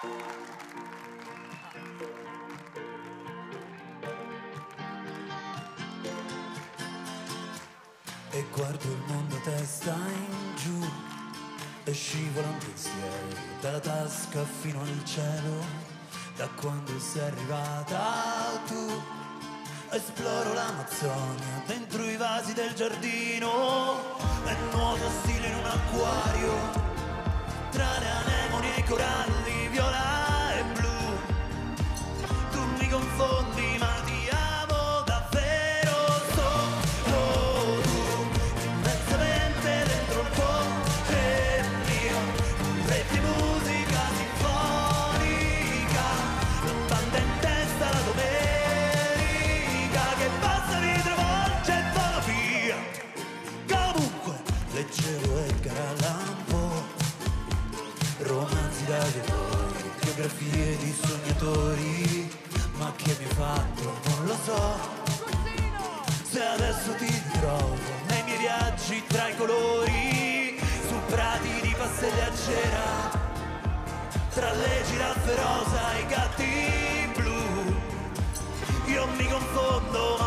E guardo il mondo testa in giù E scivolano pensieri dalla tasca fino al cielo Da quando sei arrivata tu. Esploro l'Amazzonia dentro i vasi del giardino E nuoto stile in un acquario da eroi, biografie di sognatori. Ma che mi hai fatto? Non lo so. Se adesso ti trovo nei miei viaggi tra i colori Su prati di passeggera Tra le giraffe rosa e i gatti blu Io mi confondo